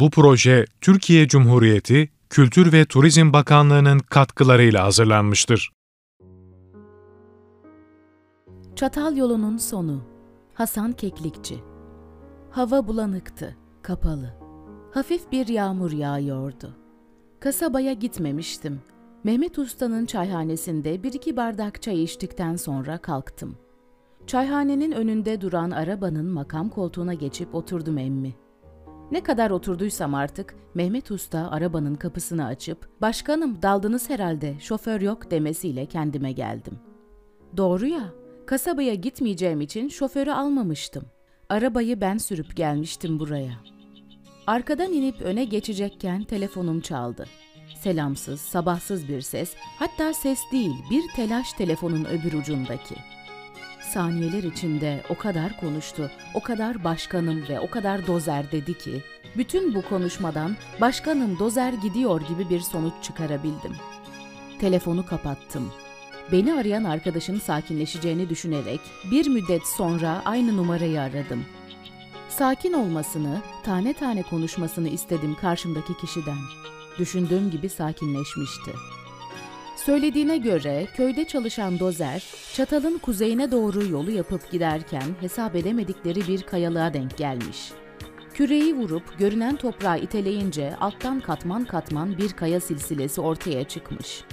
Bu proje Türkiye Cumhuriyeti Kültür ve Turizm Bakanlığı'nın katkılarıyla hazırlanmıştır. Çatal yolunun sonu. Hasan Keklikçi. Hava bulanıktı, kapalı. Hafif bir yağmur yağıyordu. Kasabaya gitmemiştim. Mehmet Usta'nın çayhanesinde bir iki bardak çay içtikten sonra kalktım. Çayhanenin önünde duran arabanın makam koltuğuna geçip oturdum emmi. Ne kadar oturduysam artık Mehmet Usta arabanın kapısını açıp "Başkanım daldınız herhalde, şoför yok." demesiyle kendime geldim. Doğru ya, kasabaya gitmeyeceğim için şoförü almamıştım. Arabayı ben sürüp gelmiştim buraya. Arkadan inip öne geçecekken telefonum çaldı. Selamsız, sabahsız bir ses, hatta ses değil, bir telaş telefonun öbür ucundaki. Saniyeler içinde o kadar konuştu, o kadar başkanım ve o kadar dozer dedi ki, bütün bu konuşmadan başkanım dozer gidiyor gibi bir sonuç çıkarabildim. Telefonu kapattım. Beni arayan arkadaşın sakinleşeceğini düşünerek bir müddet sonra aynı numarayı aradım. Sakin olmasını, tane tane konuşmasını istedim karşımdaki kişiden. Düşündüğüm gibi sakinleşmişti. Söylediğine göre köyde çalışan dozer, çatalın kuzeyine doğru yolu yapıp giderken hesap edemedikleri bir kayalığa denk gelmiş. Küreği vurup görünen toprağı iteleyince alttan katman katman bir kaya silsilesi ortaya çıkmış.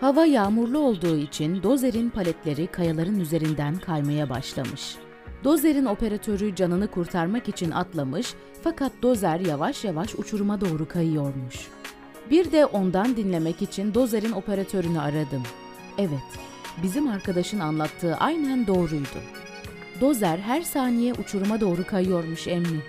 Hava yağmurlu olduğu için dozerin paletleri kayaların üzerinden kaymaya başlamış. Dozerin operatörü canını kurtarmak için atlamış fakat dozer yavaş yavaş uçuruma doğru kayıyormuş. Bir de ondan dinlemek için dozerin operatörünü aradım. Evet, bizim arkadaşın anlattığı aynen doğruydu. Dozer her saniye uçuruma doğru kayıyormuş emmi.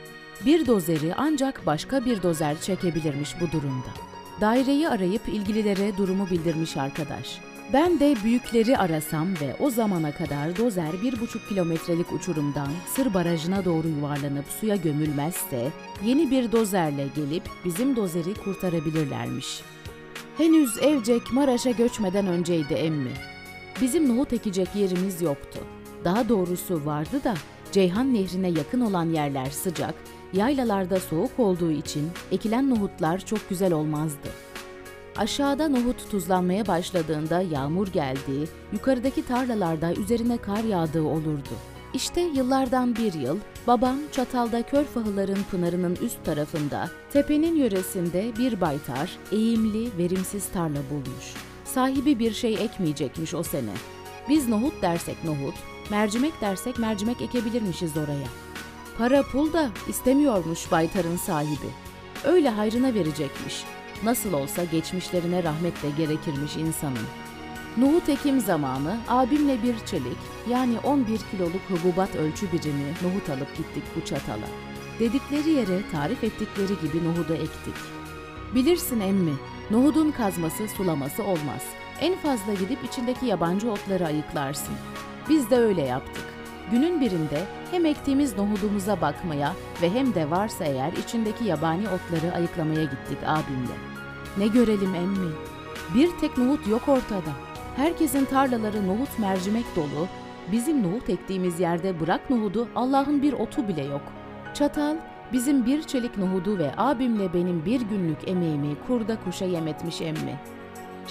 Bir dozeri ancak başka bir dozer çekebilirmiş bu durumda. Daireyi arayıp ilgililere durumu bildirmiş arkadaş. Ben de büyükleri arasam ve o zamana kadar dozer bir buçuk kilometrelik uçurumdan Sır Barajı'na doğru yuvarlanıp suya gömülmezse yeni bir dozerle gelip bizim dozeri kurtarabilirlermiş. Henüz Evcek Maraş'a göçmeden önceydi emmi. Bizim nohut ekecek yerimiz yoktu. Daha doğrusu vardı da Ceyhan Nehri'ne yakın olan yerler sıcak, yaylalarda soğuk olduğu için ekilen nohutlar çok güzel olmazdı. Aşağıda nohut tuzlanmaya başladığında yağmur geldiği, yukarıdaki tarlalarda üzerine kar yağdığı olurdu. İşte yıllardan bir yıl babam Çatal'da Körfahıların Pınarı'nın üst tarafında, tepenin yöresinde bir baytar, eğimli, verimsiz tarla bulmuş. Sahibi bir şey ekmeyecekmiş o sene. Biz nohut dersek nohut, mercimek dersek mercimek ekebilirmişiz oraya. Para pul da istemiyormuş baytarın sahibi. Öyle hayrına verecekmiş. Nasıl olsa geçmişlerine rahmetle gerekirmiş insanın. Nohut ekim zamanı abimle bir çelik yani 11 kiloluk hububat ölçü birimi nohut alıp gittik bu çatala. Dedikleri yere tarif ettikleri gibi nohudu ektik. Bilirsin emmi, nohudun kazması sulaması olmaz. En fazla gidip içindeki yabancı otları ayıklarsın. Biz de öyle yaptık. Günün birinde hem ektiğimiz nohudumuza bakmaya ve hem de varsa eğer içindeki yabani otları ayıklamaya gittik abimle. Ne görelim emmi? Bir tek nohut yok ortada. Herkesin tarlaları nohut mercimek dolu, bizim nohut ektiğimiz yerde bırak nohudu Allah'ın bir otu bile yok. Çatal, bizim bir çelik nohudu ve abimle benim bir günlük emeğimi kurda kuşa yemetmiş emmi.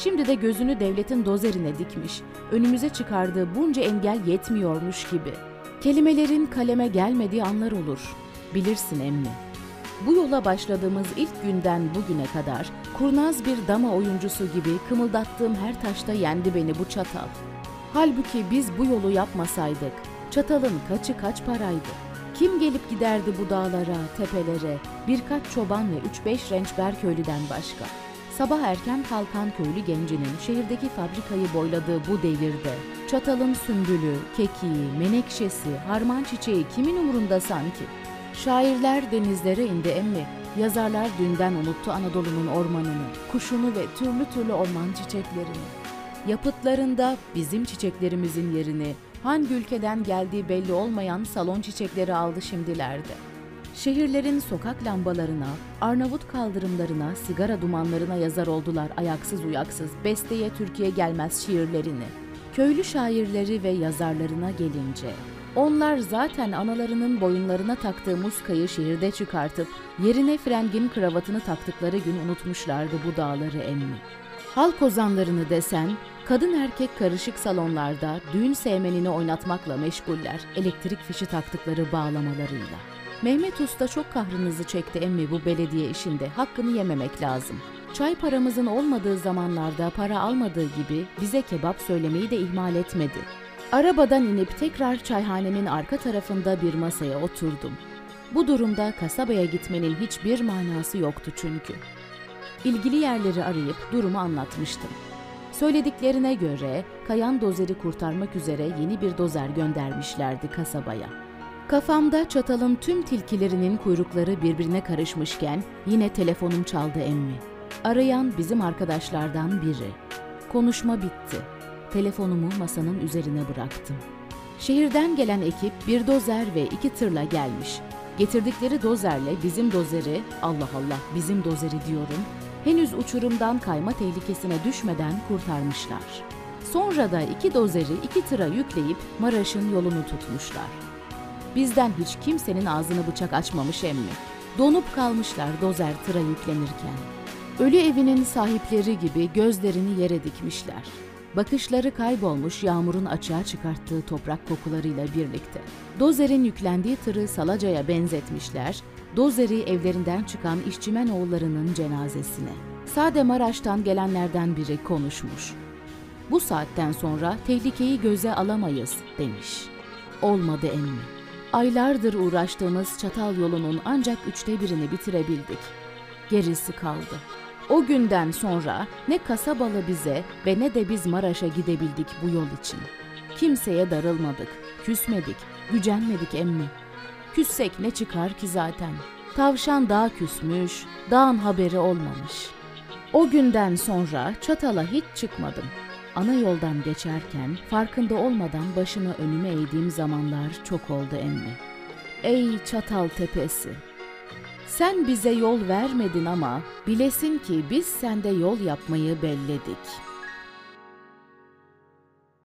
Şimdi de gözünü devletin dozerine dikmiş, önümüze çıkardığı bunca engel yetmiyormuş gibi. Kelimelerin kaleme gelmediği anlar olur. Bilirsin emmi. Bu yola başladığımız ilk günden bugüne kadar kurnaz bir dama oyuncusu gibi kımıldattığım her taşta yendi beni bu çatal. Halbuki biz bu yolu yapmasaydık, çatalın kaçı kaç paraydı? Kim gelip giderdi bu dağlara, tepelere, birkaç çoban ve üç beş rençber köylüden başka? Sabah erken kalkan köylü gencinin şehirdeki fabrikayı boyladığı bu devirde, çatalın sümbülü, kekiği, menekşesi, harman çiçeği kimin umurunda sanki? Şairler denizlere indi emmi, yazarlar dünden unuttu Anadolu'nun ormanını, kuşunu ve türlü türlü orman çiçeklerini. Yapıtlarında bizim çiçeklerimizin yerini, hangi ülkeden geldiği belli olmayan salon çiçekleri aldı şimdilerde. Şehirlerin sokak lambalarına, Arnavut kaldırımlarına, sigara dumanlarına yazar oldular ayaksız uyaksız besteye Türkiye gelmez şiirlerini. Köylü şairleri ve yazarlarına gelince, Onlar zaten analarının boyunlarına taktığı muskayı şehirde çıkartıp yerine frengin kravatını taktıkları gün unutmuşlardı bu dağları emmi. Halk ozanlarını desen, kadın erkek karışık salonlarda düğün sevmenini oynatmakla meşguller, elektrik fişi taktıkları bağlamalarıyla. Mehmet Usta çok kahrınızı çekti emmi bu belediye işinde, hakkını yememek lazım. Çay paramızın olmadığı zamanlarda para almadığı gibi bize kebap söylemeyi de ihmal etmedi. Arabadan inip tekrar çayhanenin arka tarafında bir masaya oturdum. Bu durumda kasabaya gitmenin hiçbir manası yoktu çünkü. İlgili yerleri arayıp durumu anlatmıştım. Söylediklerine göre kayan dozeri kurtarmak üzere yeni bir dozer göndermişlerdi kasabaya. Kafamda çatalın tüm tilkilerinin kuyrukları birbirine karışmışken yine telefonum çaldı emmi. Arayan bizim arkadaşlardan biri. Konuşma bitti. Telefonumu masanın üzerine bıraktım. Şehirden gelen ekip bir dozer ve iki tırla gelmiş. Getirdikleri dozerle bizim dozeri, Allah Allah bizim dozeri diyorum, henüz uçurumdan kayma tehlikesine düşmeden kurtarmışlar. Sonra da iki dozeri iki tıra yükleyip Maraş'ın yolunu tutmuşlar. Bizden hiç kimsenin ağzını bıçak açmamış emmi. Donup kalmışlar dozer tıra yüklenirken. Ölü evinin sahipleri gibi gözlerini yere dikmişler. Bakışları kaybolmuş yağmurun açığa çıkarttığı toprak kokularıyla birlikte. Dozer'in yüklendiği tırı Salaca'ya benzetmişler, Dozer'i evlerinden çıkan işçimen oğullarının cenazesine. Sade Maraş'tan gelenlerden biri konuşmuş. Bu saatten sonra tehlikeyi göze alamayız demiş. Olmadı emmi. Aylardır uğraştığımız çatal yolunun ancak üçte birini bitirebildik. Gerisi kaldı. O günden sonra ne kasabalı bize ve ne de biz Maraş'a gidebildik bu yol için. Kimseye darılmadık, küsmedik, gücenmedik emmi. Küssek ne çıkar ki zaten? Tavşan dağ küsmüş, dağın haberi olmamış. O günden sonra çatala hiç çıkmadım. Ana yoldan geçerken farkında olmadan başımı önüme eğdiğim zamanlar çok oldu emmi. Ey çatal tepesi! Sen bize yol vermedin ama bilesin ki biz sende yol yapmayı belledik.''